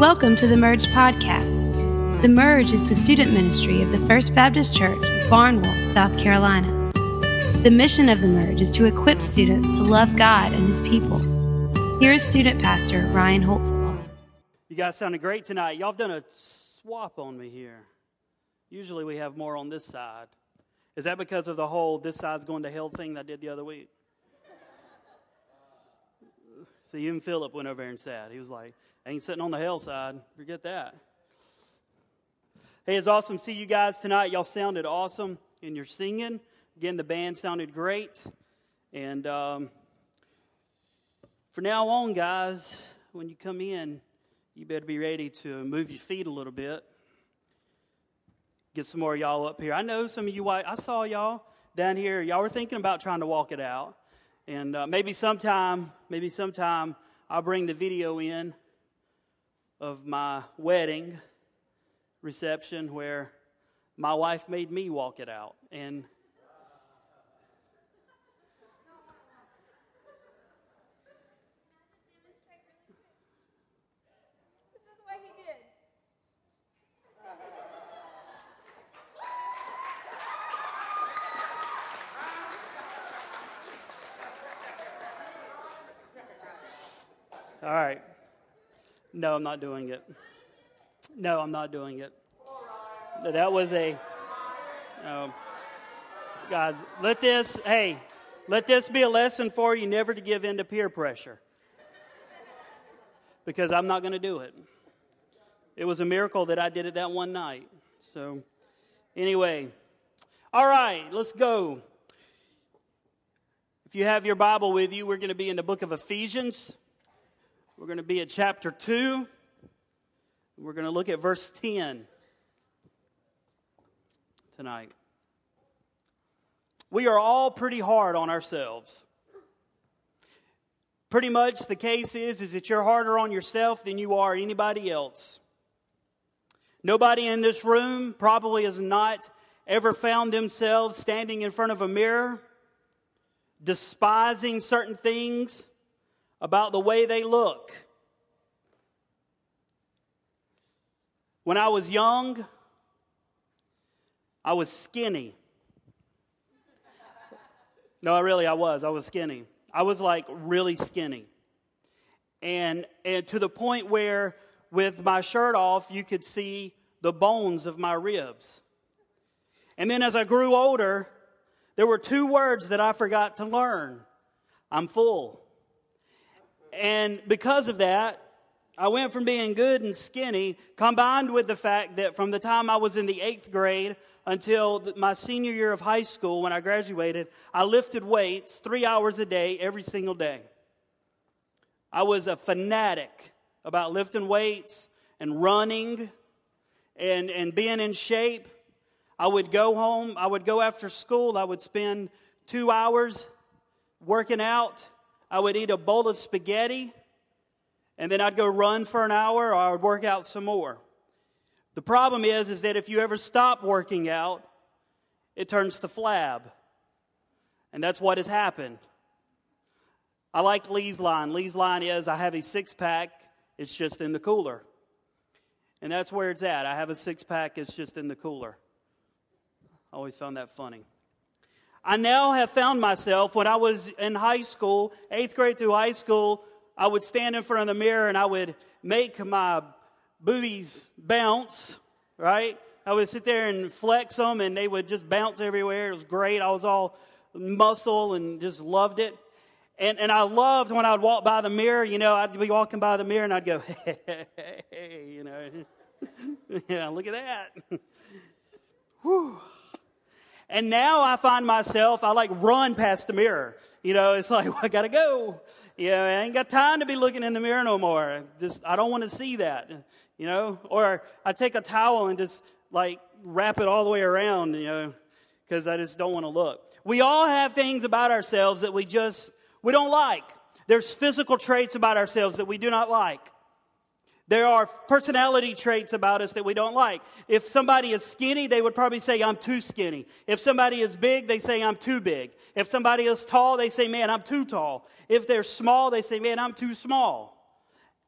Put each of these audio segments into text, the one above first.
Welcome to the Merge Podcast. The Merge is the student ministry of the First Baptist Church, Barnwell, South Carolina. The mission of the Merge is to equip students to love God and His people. Here is student pastor Ryan Holtzclaw. You guys sounded great tonight. Y'all have done a swap on me here. Usually we have more on this side. Is that because of the whole this side's going to hell thing that I did the other week? See, even Philip went over there and said, he was like, ain't sitting on the hillside. Forget that. Hey, it's awesome see you guys tonight. Y'all sounded awesome in your singing. Again, the band sounded great. And um, for now on, guys, when you come in, you better be ready to move your feet a little bit. Get some more y'all up here. I know some of you, I saw y'all down here. Y'all were thinking about trying to walk it out. And uh, maybe sometime, maybe sometime, I'll bring the video in of my wedding reception where my wife made me walk it out. And All right. No, I'm not doing it. No, I'm not doing it. That was a. Um, guys, let this, hey, let this be a lesson for you never to give in to peer pressure. Because I'm not going to do it. It was a miracle that I did it that one night. So, anyway, all right, let's go. If you have your Bible with you, we're going to be in the book of Ephesians. We're going to be at chapter 2. We're going to look at verse 10 tonight. We are all pretty hard on ourselves. Pretty much the case is is that you're harder on yourself than you are anybody else. Nobody in this room probably has not ever found themselves standing in front of a mirror despising certain things about the way they look. When I was young, I was skinny. No, I really, I was. I was skinny. I was like really skinny. And, and to the point where, with my shirt off, you could see the bones of my ribs. And then as I grew older, there were two words that I forgot to learn I'm full. And because of that, I went from being good and skinny, combined with the fact that from the time I was in the eighth grade until my senior year of high school when I graduated, I lifted weights three hours a day, every single day. I was a fanatic about lifting weights and running and, and being in shape. I would go home, I would go after school, I would spend two hours working out I would eat a bowl of spaghetti, and then I'd go run for an hour, or I would work out some more. The problem is, is that if you ever stop working out, it turns to flab. And that's what has happened. I like Lee's line. Lee's line is I have a six pack, it's just in the cooler. And that's where it's at. I have a six pack, it's just in the cooler. I always found that funny. I now have found myself when I was in high school, eighth grade through high school, I would stand in front of the mirror and I would make my boobies bounce, right? I would sit there and flex them and they would just bounce everywhere. It was great. I was all muscle and just loved it. And, and I loved when I would walk by the mirror, you know, I'd be walking by the mirror and I'd go, hey, hey, hey you know, yeah, look at that. Whew. And now I find myself, I like run past the mirror. You know, it's like, well, I gotta go. You know, I ain't got time to be looking in the mirror no more. Just, I don't want to see that. You know, or I take a towel and just like wrap it all the way around, you know, because I just don't want to look. We all have things about ourselves that we just, we don't like. There's physical traits about ourselves that we do not like. There are personality traits about us that we don't like. If somebody is skinny, they would probably say, I'm too skinny. If somebody is big, they say, I'm too big. If somebody is tall, they say, man, I'm too tall. If they're small, they say, man, I'm too small.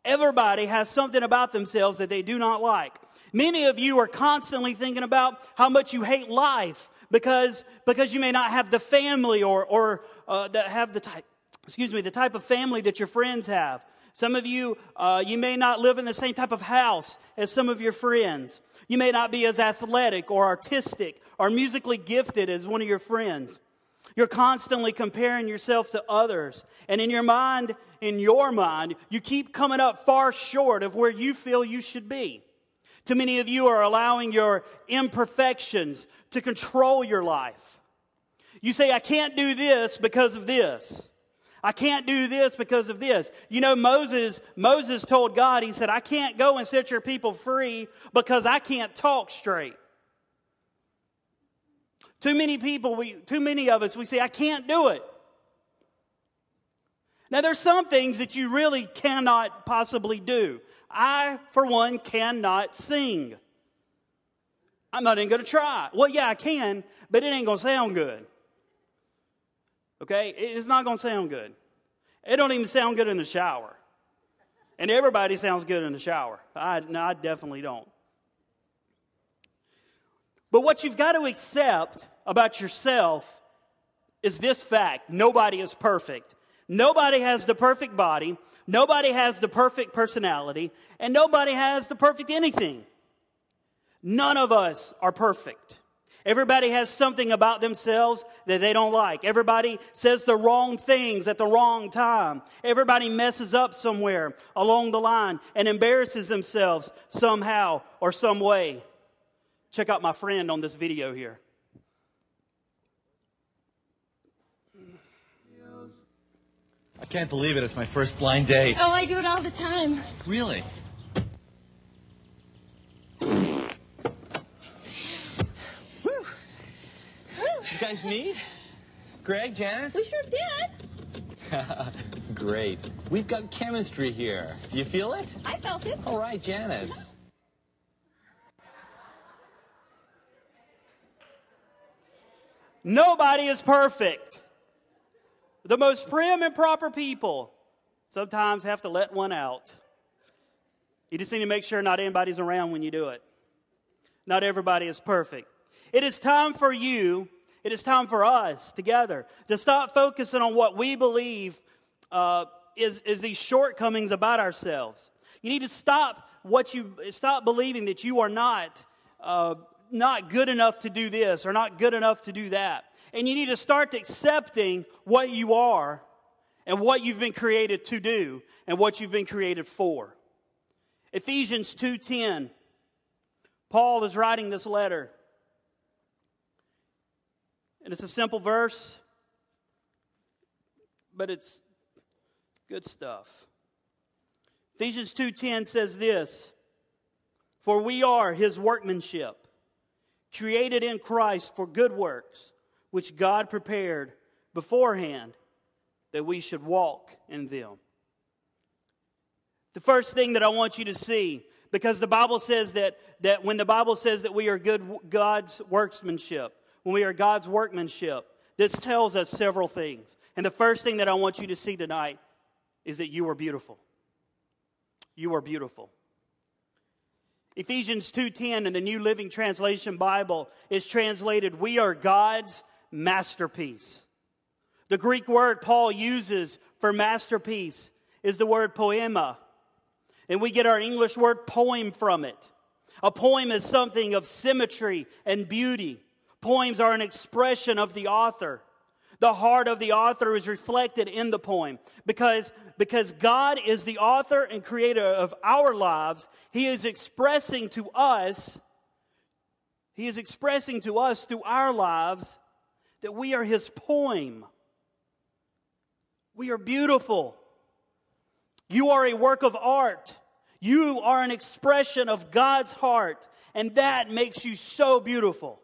Everybody has something about themselves that they do not like. Many of you are constantly thinking about how much you hate life because, because you may not have the family or, or uh, have the type, excuse me, the type of family that your friends have. Some of you, uh, you may not live in the same type of house as some of your friends. You may not be as athletic or artistic or musically gifted as one of your friends. You're constantly comparing yourself to others. And in your mind, in your mind, you keep coming up far short of where you feel you should be. Too many of you are allowing your imperfections to control your life. You say, I can't do this because of this. I can't do this because of this. You know, Moses, Moses told God, he said, I can't go and set your people free because I can't talk straight. Too many people, we, too many of us, we say, I can't do it. Now, there's some things that you really cannot possibly do. I, for one, cannot sing. I'm not even going to try. Well, yeah, I can, but it ain't going to sound good. Okay? It's not going to sound good. It don't even sound good in the shower. And everybody sounds good in the shower. I, no, I definitely don't. But what you've got to accept about yourself is this fact nobody is perfect. Nobody has the perfect body, nobody has the perfect personality, and nobody has the perfect anything. None of us are perfect. Everybody has something about themselves that they don't like. Everybody says the wrong things at the wrong time. Everybody messes up somewhere along the line and embarrasses themselves somehow or some way. Check out my friend on this video here. I can't believe it. It's my first blind date. Oh, I do it all the time. Really? You guys meet? Greg, Janice? We sure did. Great. We've got chemistry here. Do you feel it? I felt it. All right, Janice. Nobody is perfect. The most prim and proper people sometimes have to let one out. You just need to make sure not anybody's around when you do it. Not everybody is perfect. It is time for you, it is time for us together to stop focusing on what we believe uh, is, is these shortcomings about ourselves. You need to stop what you stop believing that you are not uh, not good enough to do this or not good enough to do that. And you need to start accepting what you are and what you've been created to do and what you've been created for. Ephesians 2:10 Paul is writing this letter. And it's a simple verse, but it's good stuff. Ephesians 2:10 says this, "For we are his workmanship, created in Christ for good works, which God prepared beforehand that we should walk in them. The first thing that I want you to see, because the Bible says that, that when the Bible says that we are good God's workmanship, when we are God's workmanship, this tells us several things. And the first thing that I want you to see tonight is that you are beautiful. You are beautiful. Ephesians 2:10 in the New Living Translation Bible is translated we are God's masterpiece. The Greek word Paul uses for masterpiece is the word poema. And we get our English word poem from it. A poem is something of symmetry and beauty. Poems are an expression of the author. The heart of the author is reflected in the poem because, because God is the author and creator of our lives. He is expressing to us, He is expressing to us through our lives that we are his poem. We are beautiful. You are a work of art. You are an expression of God's heart, and that makes you so beautiful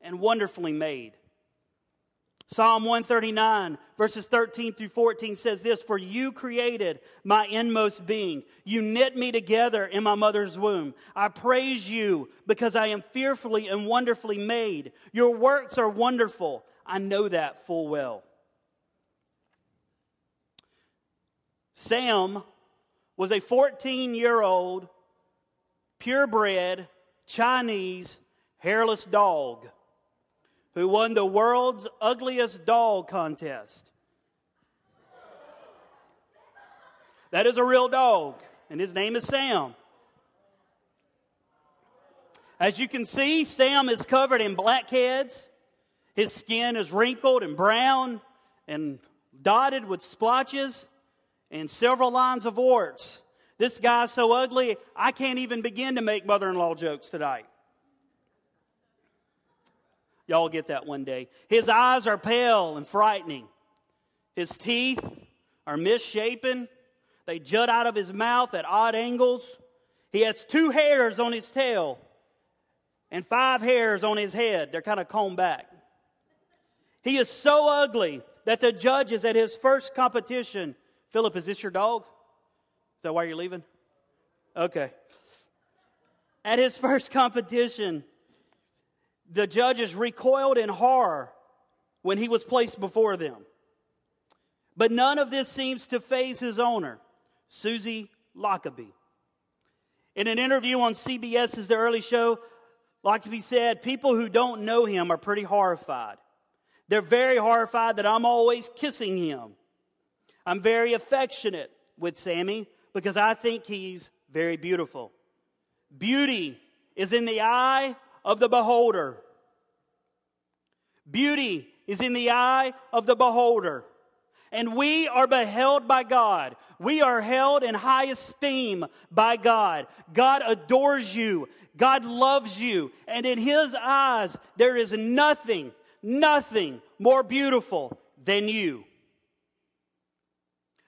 and wonderfully made. Psalm 139, verses 13 through 14 says this For you created my inmost being. You knit me together in my mother's womb. I praise you because I am fearfully and wonderfully made. Your works are wonderful. I know that full well. Sam was a 14 year old, purebred, Chinese, hairless dog who won the world's ugliest dog contest. That is a real dog, and his name is Sam. As you can see, Sam is covered in blackheads. His skin is wrinkled and brown and dotted with splotches and several lines of warts. This guy's so ugly, I can't even begin to make mother in law jokes tonight. Y'all get that one day. His eyes are pale and frightening. His teeth are misshapen. They jut out of his mouth at odd angles. He has two hairs on his tail and five hairs on his head. They're kind of combed back. He is so ugly that the judges at his first competition, Philip, is this your dog? Is that why you're leaving? Okay. At his first competition, the judges recoiled in horror when he was placed before them. But none of this seems to faze his owner, Susie Lockaby. In an interview on CBS's The Early Show, Lockaby said, People who don't know him are pretty horrified. They're very horrified that I'm always kissing him. I'm very affectionate with Sammy because I think he's very beautiful. Beauty is in the eye of the beholder. Beauty is in the eye of the beholder. And we are beheld by God. We are held in high esteem by God. God adores you. God loves you. And in His eyes, there is nothing nothing more beautiful than you.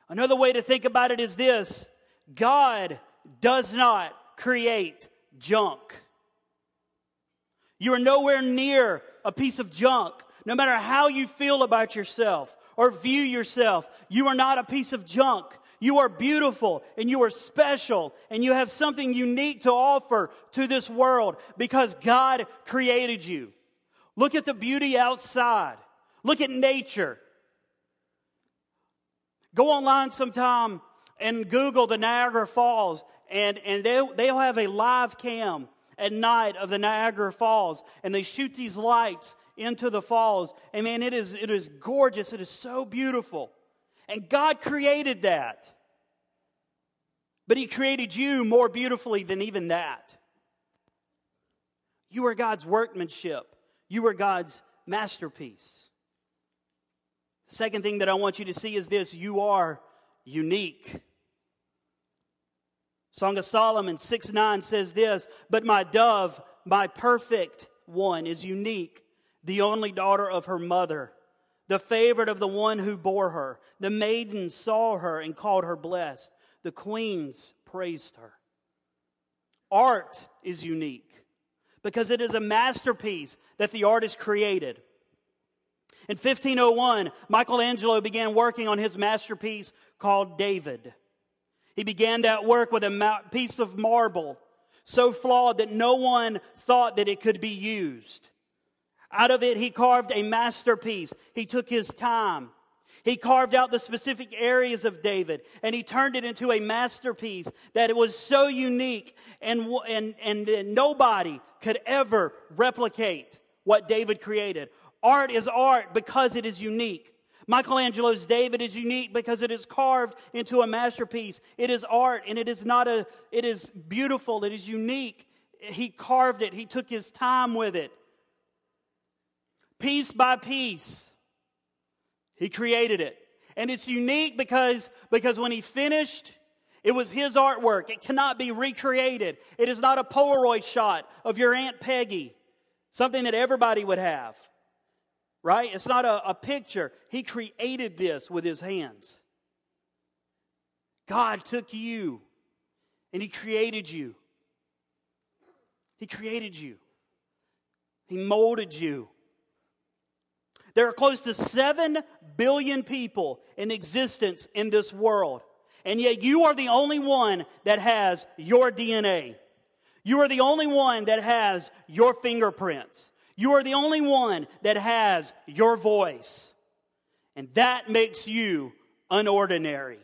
Another way to think about it is this God does not create junk. You are nowhere near a piece of junk. No matter how you feel about yourself or view yourself, you are not a piece of junk. You are beautiful and you are special and you have something unique to offer to this world because God created you. Look at the beauty outside. Look at nature. Go online sometime and Google the Niagara Falls, and, and they'll, they'll have a live cam at night of the Niagara Falls, and they shoot these lights into the falls. And man, it is, it is gorgeous. It is so beautiful. And God created that. But He created you more beautifully than even that. You are God's workmanship. You are God's masterpiece. Second thing that I want you to see is this you are unique. Song of Solomon 6 9 says this, but my dove, my perfect one, is unique, the only daughter of her mother, the favorite of the one who bore her. The maidens saw her and called her blessed. The queens praised her. Art is unique because it is a masterpiece that the artist created. In 1501, Michelangelo began working on his masterpiece called David. He began that work with a piece of marble so flawed that no one thought that it could be used. Out of it, he carved a masterpiece. He took his time. He carved out the specific areas of David and he turned it into a masterpiece that it was so unique and, and, and nobody could ever replicate what David created. Art is art because it is unique. Michelangelo's David is unique because it is carved into a masterpiece. It is art and it is not a, it is beautiful. It is unique. He carved it. He took his time with it. Piece by piece. He created it. And it's unique because, because when he finished, it was his artwork. It cannot be recreated. It is not a Polaroid shot of your Aunt Peggy, something that everybody would have. Right? It's not a, a picture. He created this with his hands. God took you and he created you. He created you. He molded you. There are close to 7 billion people in existence in this world. And yet you are the only one that has your DNA. You are the only one that has your fingerprints. You are the only one that has your voice. And that makes you unordinary.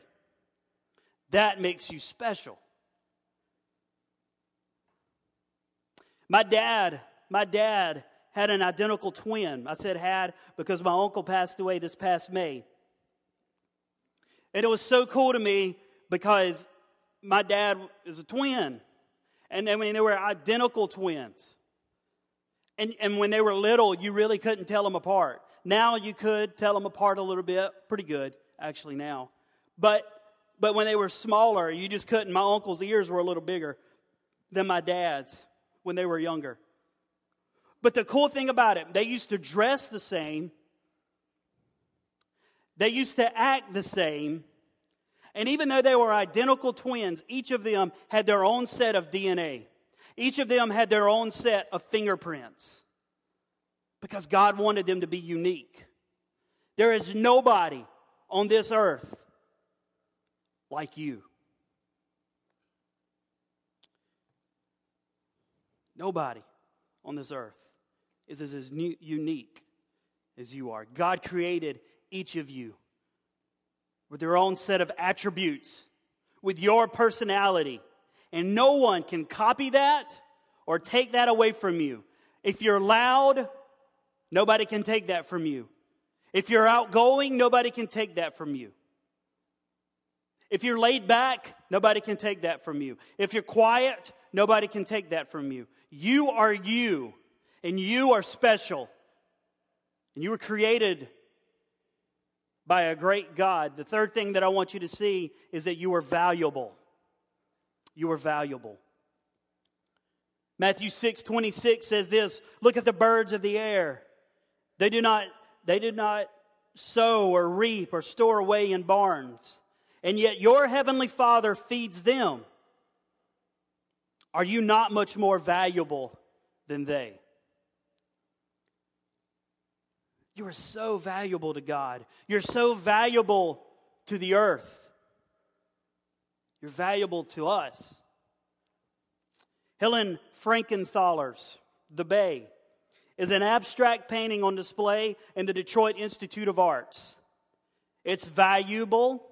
That makes you special. My dad, my dad had an identical twin. I said had because my uncle passed away this past May. And it was so cool to me because my dad is a twin. And I mean, they were identical twins. And, and when they were little, you really couldn't tell them apart. Now you could tell them apart a little bit, pretty good, actually, now. But, but when they were smaller, you just couldn't. My uncle's ears were a little bigger than my dad's when they were younger. But the cool thing about it, they used to dress the same, they used to act the same, and even though they were identical twins, each of them had their own set of DNA. Each of them had their own set of fingerprints because God wanted them to be unique. There is nobody on this earth like you. Nobody on this earth is as unique as you are. God created each of you with their own set of attributes, with your personality. And no one can copy that or take that away from you. If you're loud, nobody can take that from you. If you're outgoing, nobody can take that from you. If you're laid back, nobody can take that from you. If you're quiet, nobody can take that from you. You are you, and you are special. And you were created by a great God. The third thing that I want you to see is that you are valuable. You are valuable. Matthew 6 26 says this Look at the birds of the air. They do not, they do not sow or reap or store away in barns, and yet your heavenly Father feeds them. Are you not much more valuable than they? You are so valuable to God. You're so valuable to the earth. You're valuable to us. Helen Frankenthaler's The Bay is an abstract painting on display in the Detroit Institute of Arts. It's valuable,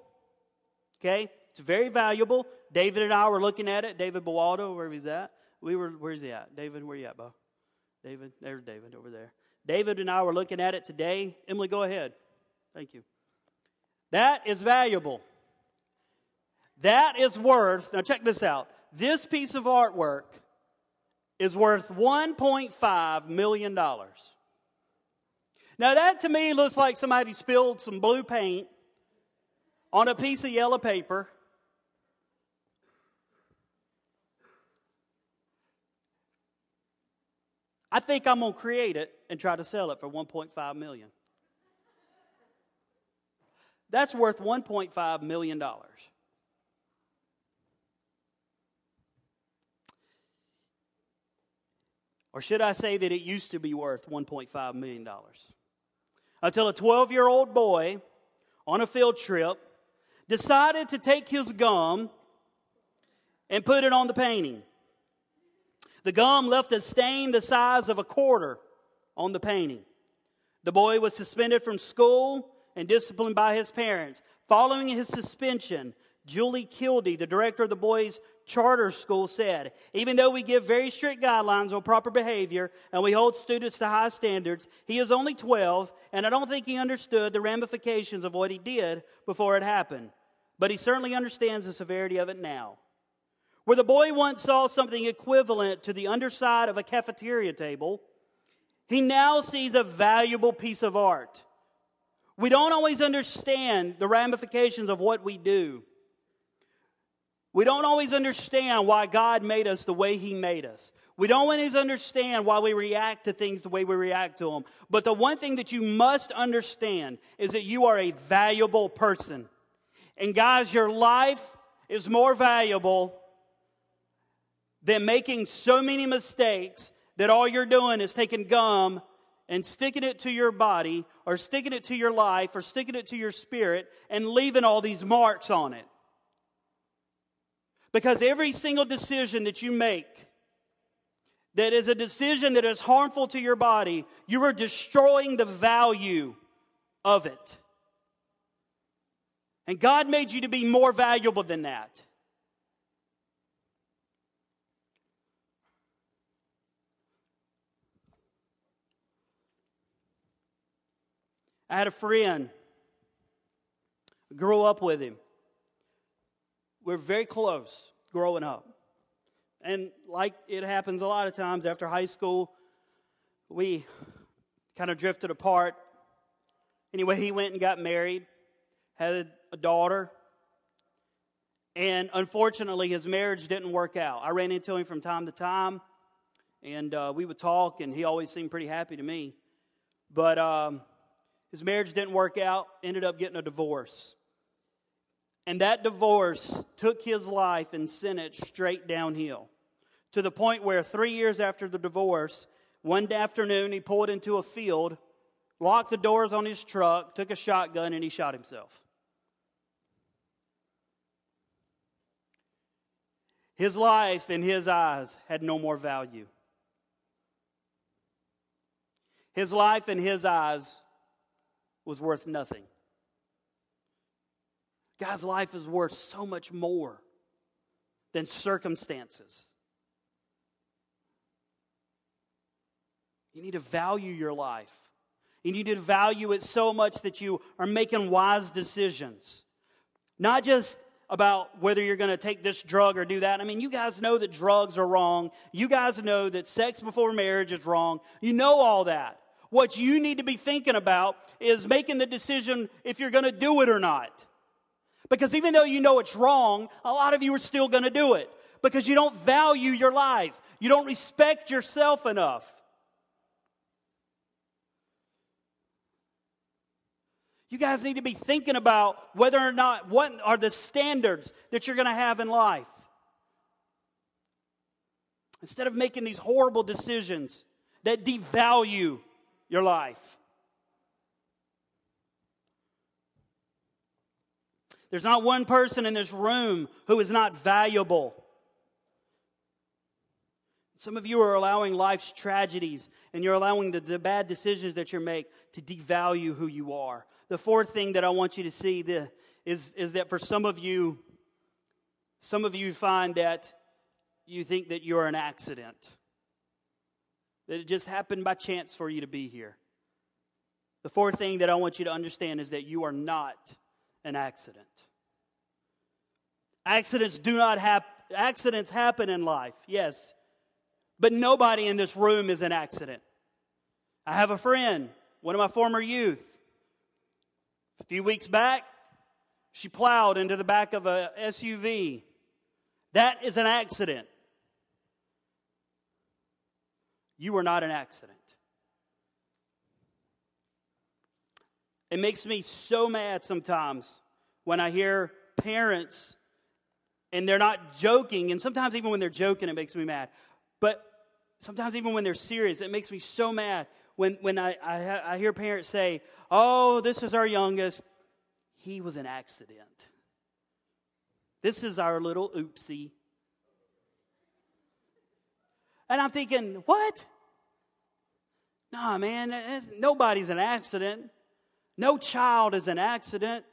okay? It's very valuable. David and I were looking at it. David Bawaldo, where he's at. We were, where's he at? David, where you at, Bo? David, there's David over there. David and I were looking at it today. Emily, go ahead. Thank you. That is valuable. That is worth, now check this out. This piece of artwork is worth $1.5 million. Now, that to me looks like somebody spilled some blue paint on a piece of yellow paper I think I'm going to create it and try to sell it for 1.5 million. That's worth 1.5 million dollars. Or should I say that it used to be worth $1.5 million? Until a 12 year old boy on a field trip decided to take his gum and put it on the painting. The gum left a stain the size of a quarter on the painting. The boy was suspended from school and disciplined by his parents. Following his suspension, Julie Kildee, the director of the boys' charter school, said, Even though we give very strict guidelines on proper behavior and we hold students to high standards, he is only 12, and I don't think he understood the ramifications of what he did before it happened. But he certainly understands the severity of it now. Where the boy once saw something equivalent to the underside of a cafeteria table, he now sees a valuable piece of art. We don't always understand the ramifications of what we do. We don't always understand why God made us the way He made us. We don't always understand why we react to things the way we react to them. But the one thing that you must understand is that you are a valuable person. And guys, your life is more valuable than making so many mistakes that all you're doing is taking gum and sticking it to your body or sticking it to your life or sticking it to your spirit and leaving all these marks on it. Because every single decision that you make that is a decision that is harmful to your body, you are destroying the value of it. And God made you to be more valuable than that. I had a friend, grew up with him. We we're very close growing up. And like it happens a lot of times after high school, we kind of drifted apart. Anyway, he went and got married, had a daughter, and unfortunately, his marriage didn't work out. I ran into him from time to time, and uh, we would talk, and he always seemed pretty happy to me. But um, his marriage didn't work out, ended up getting a divorce. And that divorce took his life and sent it straight downhill to the point where three years after the divorce, one afternoon he pulled into a field, locked the doors on his truck, took a shotgun, and he shot himself. His life, in his eyes, had no more value. His life, in his eyes, was worth nothing. God's life is worth so much more than circumstances. You need to value your life. You need to value it so much that you are making wise decisions. Not just about whether you're going to take this drug or do that. I mean, you guys know that drugs are wrong. You guys know that sex before marriage is wrong. You know all that. What you need to be thinking about is making the decision if you're going to do it or not. Because even though you know it's wrong, a lot of you are still going to do it because you don't value your life. You don't respect yourself enough. You guys need to be thinking about whether or not what are the standards that you're going to have in life. Instead of making these horrible decisions that devalue your life. There's not one person in this room who is not valuable. Some of you are allowing life's tragedies and you're allowing the, the, bad decisions that you make to devalue who you are. The fourth thing that I want you to see the, is, is that for some of you, some of you find that you think that you're an accident that it just happened by chance for you to be here. The fourth thing that I want you to understand is that you are not an accident. Accidents do not happen. Accidents happen in life, yes, but nobody in this room is an accident. I have a friend, one of my former youth. A few weeks back, she plowed into the back of a SUV. That is an accident. You are not an accident. It makes me so mad sometimes when I hear parents and they're not joking, and sometimes even when they're joking, it makes me mad. But sometimes even when they're serious, it makes me so mad when, when I, I, I hear parents say, Oh, this is our youngest. He was an accident. This is our little oopsie. And I'm thinking, what? Nah, man, nobody's an accident. No child is an accident.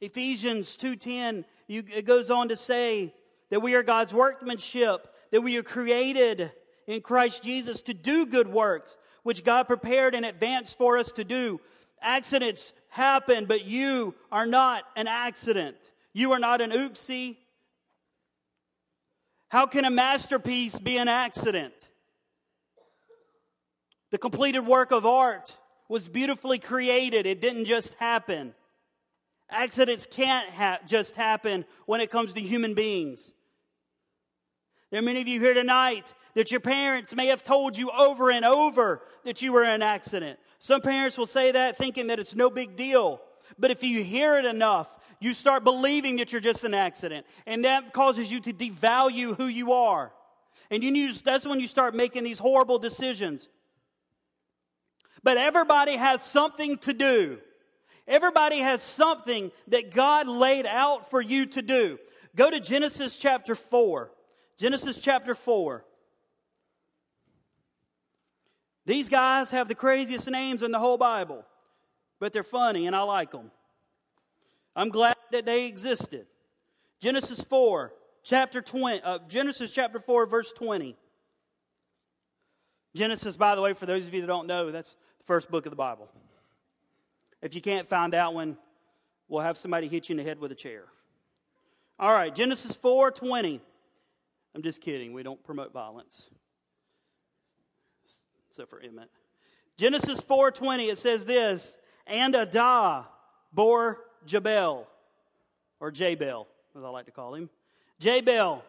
Ephesians 2:10 it goes on to say that we are God's workmanship, that we are created in Christ Jesus to do good works which God prepared in advance for us to do. Accidents happen, but you are not an accident. You are not an oopsie. How can a masterpiece be an accident? The completed work of art was beautifully created, it didn't just happen. Accidents can't ha- just happen when it comes to human beings. There are many of you here tonight that your parents may have told you over and over that you were in an accident. Some parents will say that thinking that it's no big deal. But if you hear it enough, you start believing that you're just an accident. And that causes you to devalue who you are. And you use, that's when you start making these horrible decisions. But everybody has something to do. Everybody has something that God laid out for you to do. Go to Genesis chapter 4. Genesis chapter 4. These guys have the craziest names in the whole Bible, but they're funny and I like them. I'm glad that they existed. Genesis 4, chapter 20, uh, Genesis chapter 4, verse 20. Genesis, by the way, for those of you that don't know, that's first book of the Bible. If you can't find that one, we'll have somebody hit you in the head with a chair. All right, Genesis 4 20. I'm just kidding. We don't promote violence. Except for Emmett. Genesis 4:20 it says this, and Adah bore Jabal or Jabal, as I like to call him. Jabal.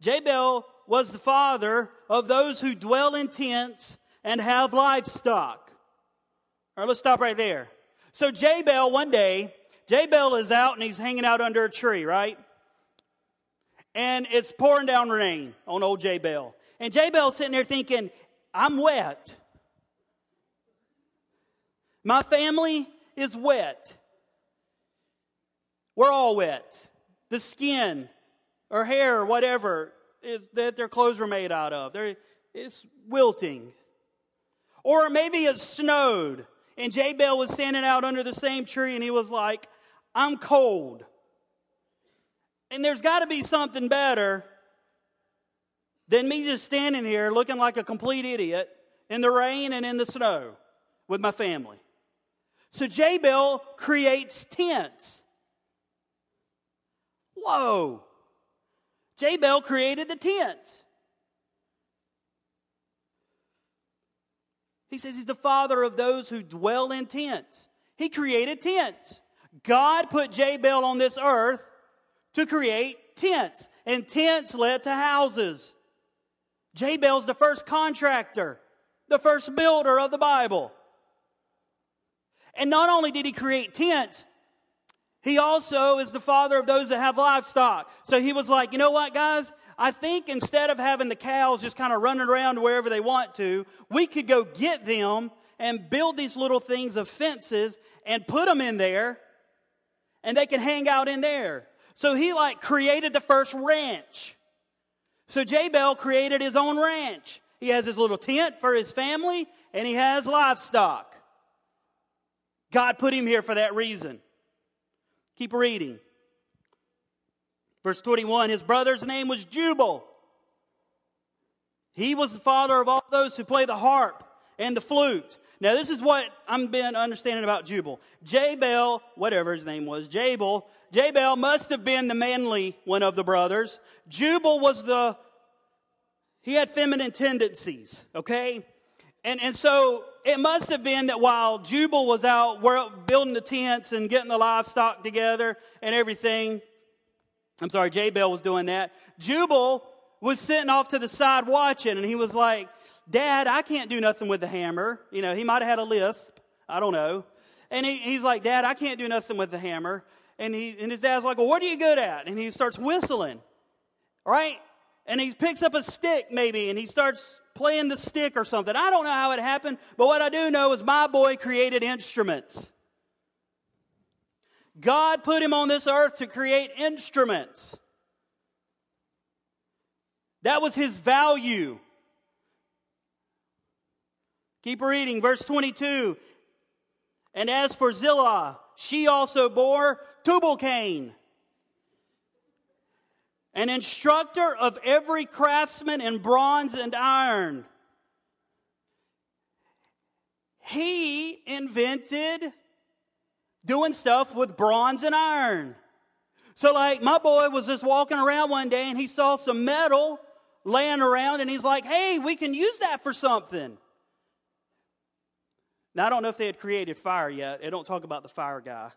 Jabal was the father of those who dwell in tents and have livestock. All right, let's stop right there. So Jabal one day, Jabal is out and he's hanging out under a tree, right? And it's pouring down rain on old Jabal. And Jabal's sitting there thinking, I'm wet. My family is wet. We're all wet. The skin or hair or whatever is, that their clothes were made out of, They're, it's wilting. Or maybe it snowed and Jabal was standing out under the same tree and he was like, I'm cold. And there's got to be something better than me just standing here looking like a complete idiot in the rain and in the snow with my family. So Jabal creates tents. Whoa. Jabal created the tents. He says he's the father of those who dwell in tents. He created tents. God put Jabal on this earth to create tents, and tents led to houses. Jabal's the first contractor, the first builder of the Bible. And not only did he create tents, he also is the father of those that have livestock. So he was like, you know what, guys? I think instead of having the cows just kind of running around wherever they want to, we could go get them and build these little things of fences and put them in there and they can hang out in there. So he like created the first ranch. So Jabal created his own ranch. He has his little tent for his family and he has livestock. God put him here for that reason. Keep reading. Verse 21 His brother's name was Jubal. He was the father of all those who play the harp and the flute. Now, this is what I'm been understanding about Jubal. Jabal, whatever his name was, Jabal, Jabal must have been the manly one of the brothers. Jubal was the, he had feminine tendencies, okay? And, and so it must have been that while Jubal was out building the tents and getting the livestock together and everything, I'm sorry, Jabal was doing that. Jubal was sitting off to the side watching, and he was like, Dad, I can't do nothing with the hammer. You know, he might have had a lift. I don't know. And he, he's like, Dad, I can't do nothing with the hammer. And, he, and his dad's like, Well, what are you good at? And he starts whistling, right? And he picks up a stick, maybe, and he starts playing the stick or something. I don't know how it happened, but what I do know is my boy created instruments. God put him on this earth to create instruments. That was his value. Keep reading, verse 22. And as for Zillah, she also bore Tubal Cain, an instructor of every craftsman in bronze and iron. He invented doing stuff with bronze and iron. So, like, my boy was just walking around one day and he saw some metal laying around and he's like, hey, we can use that for something. Now, I don't know if they had created fire yet. They don't talk about the fire guy.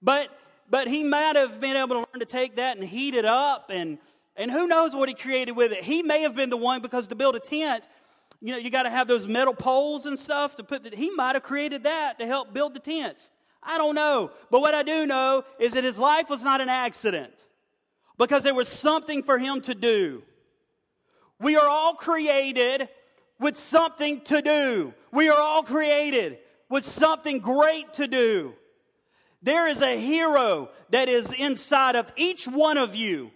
But, but he might have been able to learn to take that and heat it up and, and who knows what he created with it. He may have been the one because to build a tent, you know, you got to have those metal poles and stuff to put the, he might have created that to help build the tents. I don't know. But what I do know is that his life was not an accident because there was something for him to do. We are all created with something to do. We are all created with something great to do. There is a hero that is inside of each one of you.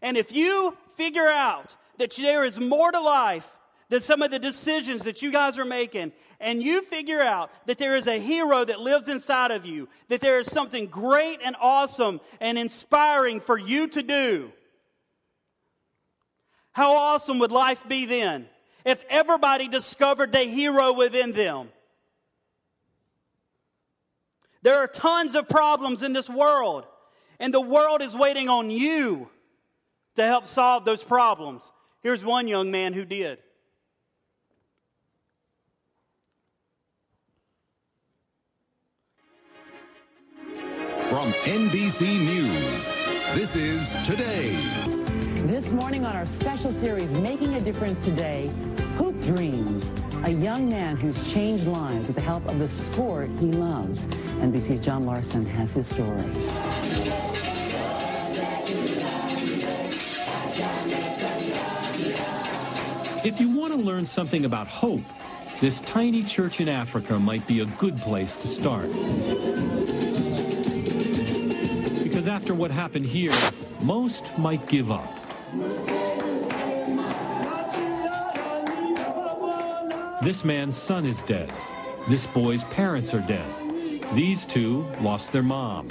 And if you figure out that there is more to life than some of the decisions that you guys are making, and you figure out that there is a hero that lives inside of you, that there is something great and awesome and inspiring for you to do, how awesome would life be then if everybody discovered the hero within them? There are tons of problems in this world, and the world is waiting on you to help solve those problems. Here's one young man who did. From NBC News, this is Today. This morning on our special series, Making a Difference Today, Hoop Dreams, a young man who's changed lives with the help of the sport he loves. NBC's John Larson has his story. If you want to learn something about hope, this tiny church in Africa might be a good place to start. After what happened here, most might give up. This man's son is dead. This boy's parents are dead. These two lost their mom.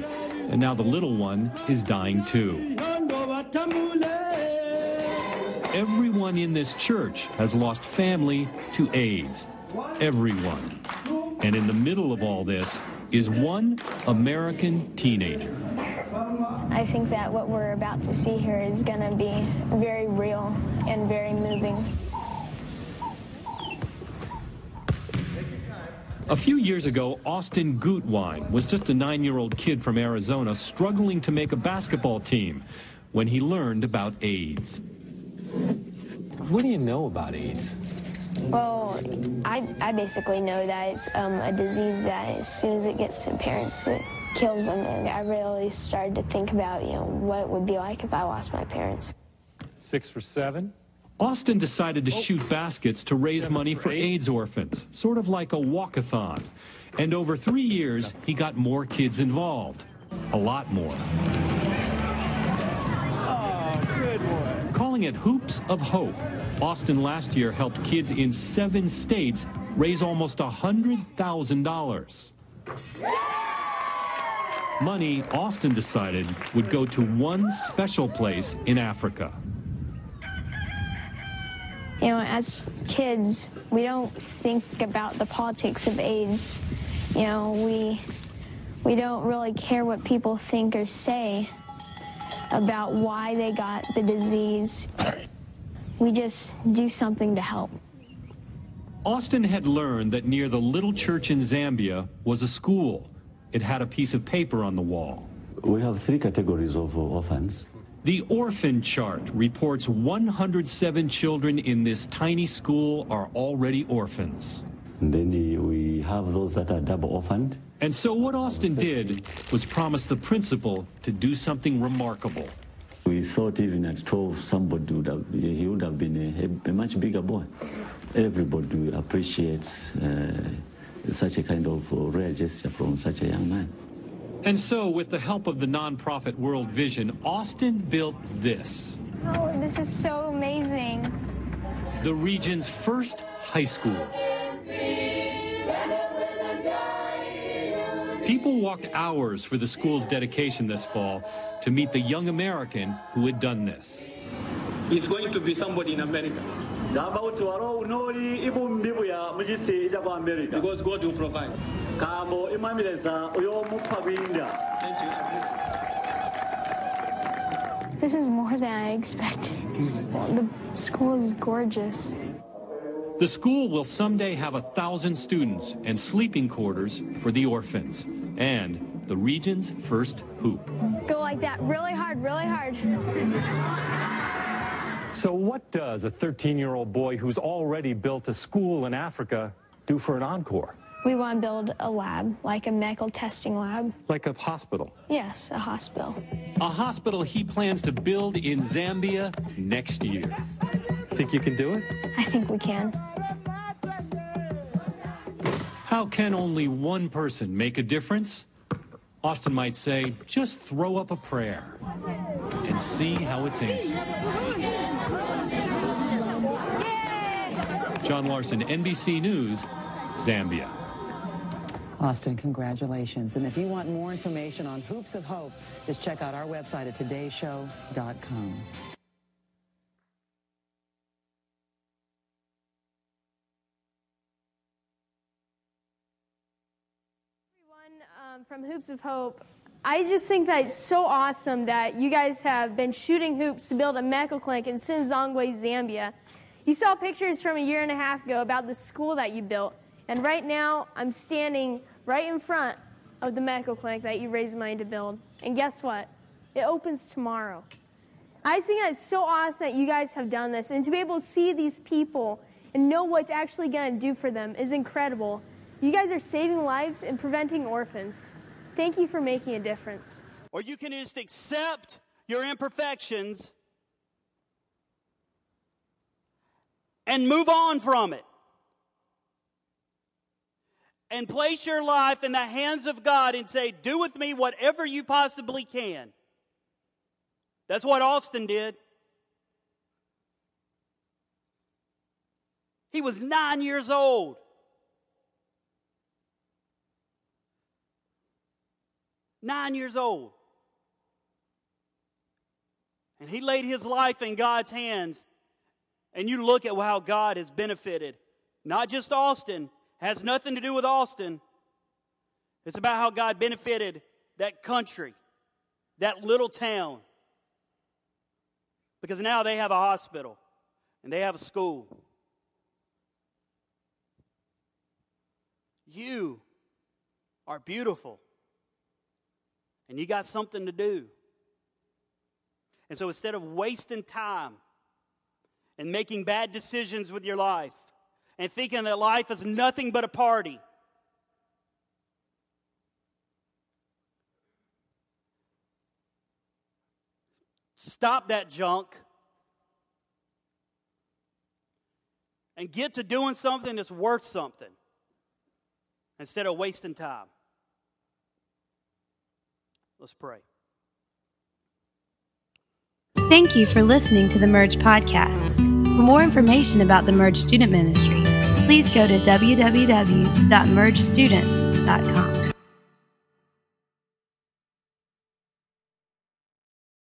And now the little one is dying too. Everyone in this church has lost family to AIDS. Everyone. And in the middle of all this is one American teenager. I think that what we're about to see here is going to be very real and very moving. A few years ago, Austin Gutwein was just a nine-year-old kid from Arizona struggling to make a basketball team when he learned about AIDS. What do you know about AIDS? Well, I, I basically know that it's um, a disease that as soon as it gets to parents, it kills them. And I really started to think about, you know, what it would be like if I lost my parents. Six for seven? Austin decided to oh. shoot baskets to raise money for AIDS orphans, sort of like a walkathon. And over three years, he got more kids involved. A lot more. Oh, Calling it Hoops of Hope, Austin last year helped kids in seven states raise almost $100,000. Money Austin decided would go to one special place in Africa. You know, as kids, we don't think about the politics of AIDS. You know, we we don't really care what people think or say about why they got the disease. We just do something to help. Austin had learned that near the little church in Zambia was a school. It had a piece of paper on the wall. We have three categories of orphans. The orphan chart reports 107 children in this tiny school are already orphans. And then we have those that are double orphaned. And so what Austin did was promise the principal to do something remarkable. We thought even at 12, somebody would have, he would have been a, a much bigger boy. Everybody appreciates uh, such a kind of uh, rare gesture from such a young man. And so, with the help of the nonprofit World Vision, Austin built this. Oh, this is so amazing. The region's first high school. People walked hours for the school's dedication this fall to meet the young American who had done this. He's going to be somebody in America. Because God will provide. This is more than I expected. The school is gorgeous. The school will someday have a thousand students and sleeping quarters for the orphans and the region's first hoop. Go like that, really hard, really hard. So, what does a 13 year old boy who's already built a school in Africa do for an encore? We want to build a lab, like a medical testing lab. Like a hospital? Yes, a hospital. A hospital he plans to build in Zambia next year. Think you can do it? I think we can. How can only one person make a difference? Austin might say, just throw up a prayer and see how it's answered. John Larson, NBC News, Zambia. Austin, congratulations. And if you want more information on Hoops of Hope, just check out our website at todayshow.com. um, from Hoops of Hope. I just think that it's so awesome that you guys have been shooting hoops to build a medical clinic in Sinazongwe, Zambia. You saw pictures from a year and a half ago about the school that you built, and right now I'm standing right in front of the medical clinic that you raised money to build. And guess what? It opens tomorrow. I think that it's so awesome that you guys have done this, and to be able to see these people and know what's actually going to do for them is incredible. You guys are saving lives and preventing orphans. Thank you for making a difference. Or you can just accept your imperfections and move on from it. And place your life in the hands of God and say, Do with me whatever you possibly can. That's what Austin did. He was nine years old. Nine years old. And he laid his life in God's hands. And you look at how God has benefited. Not just Austin, has nothing to do with Austin. It's about how God benefited that country, that little town. Because now they have a hospital and they have a school. You are beautiful and you got something to do. And so instead of wasting time and making bad decisions with your life and thinking that life is nothing but a party, stop that junk and get to doing something that's worth something instead of wasting time. Let's pray. Thank you for listening to the Merge podcast. For more information about the Merge Student Ministry, please go to www.mergestudents.com.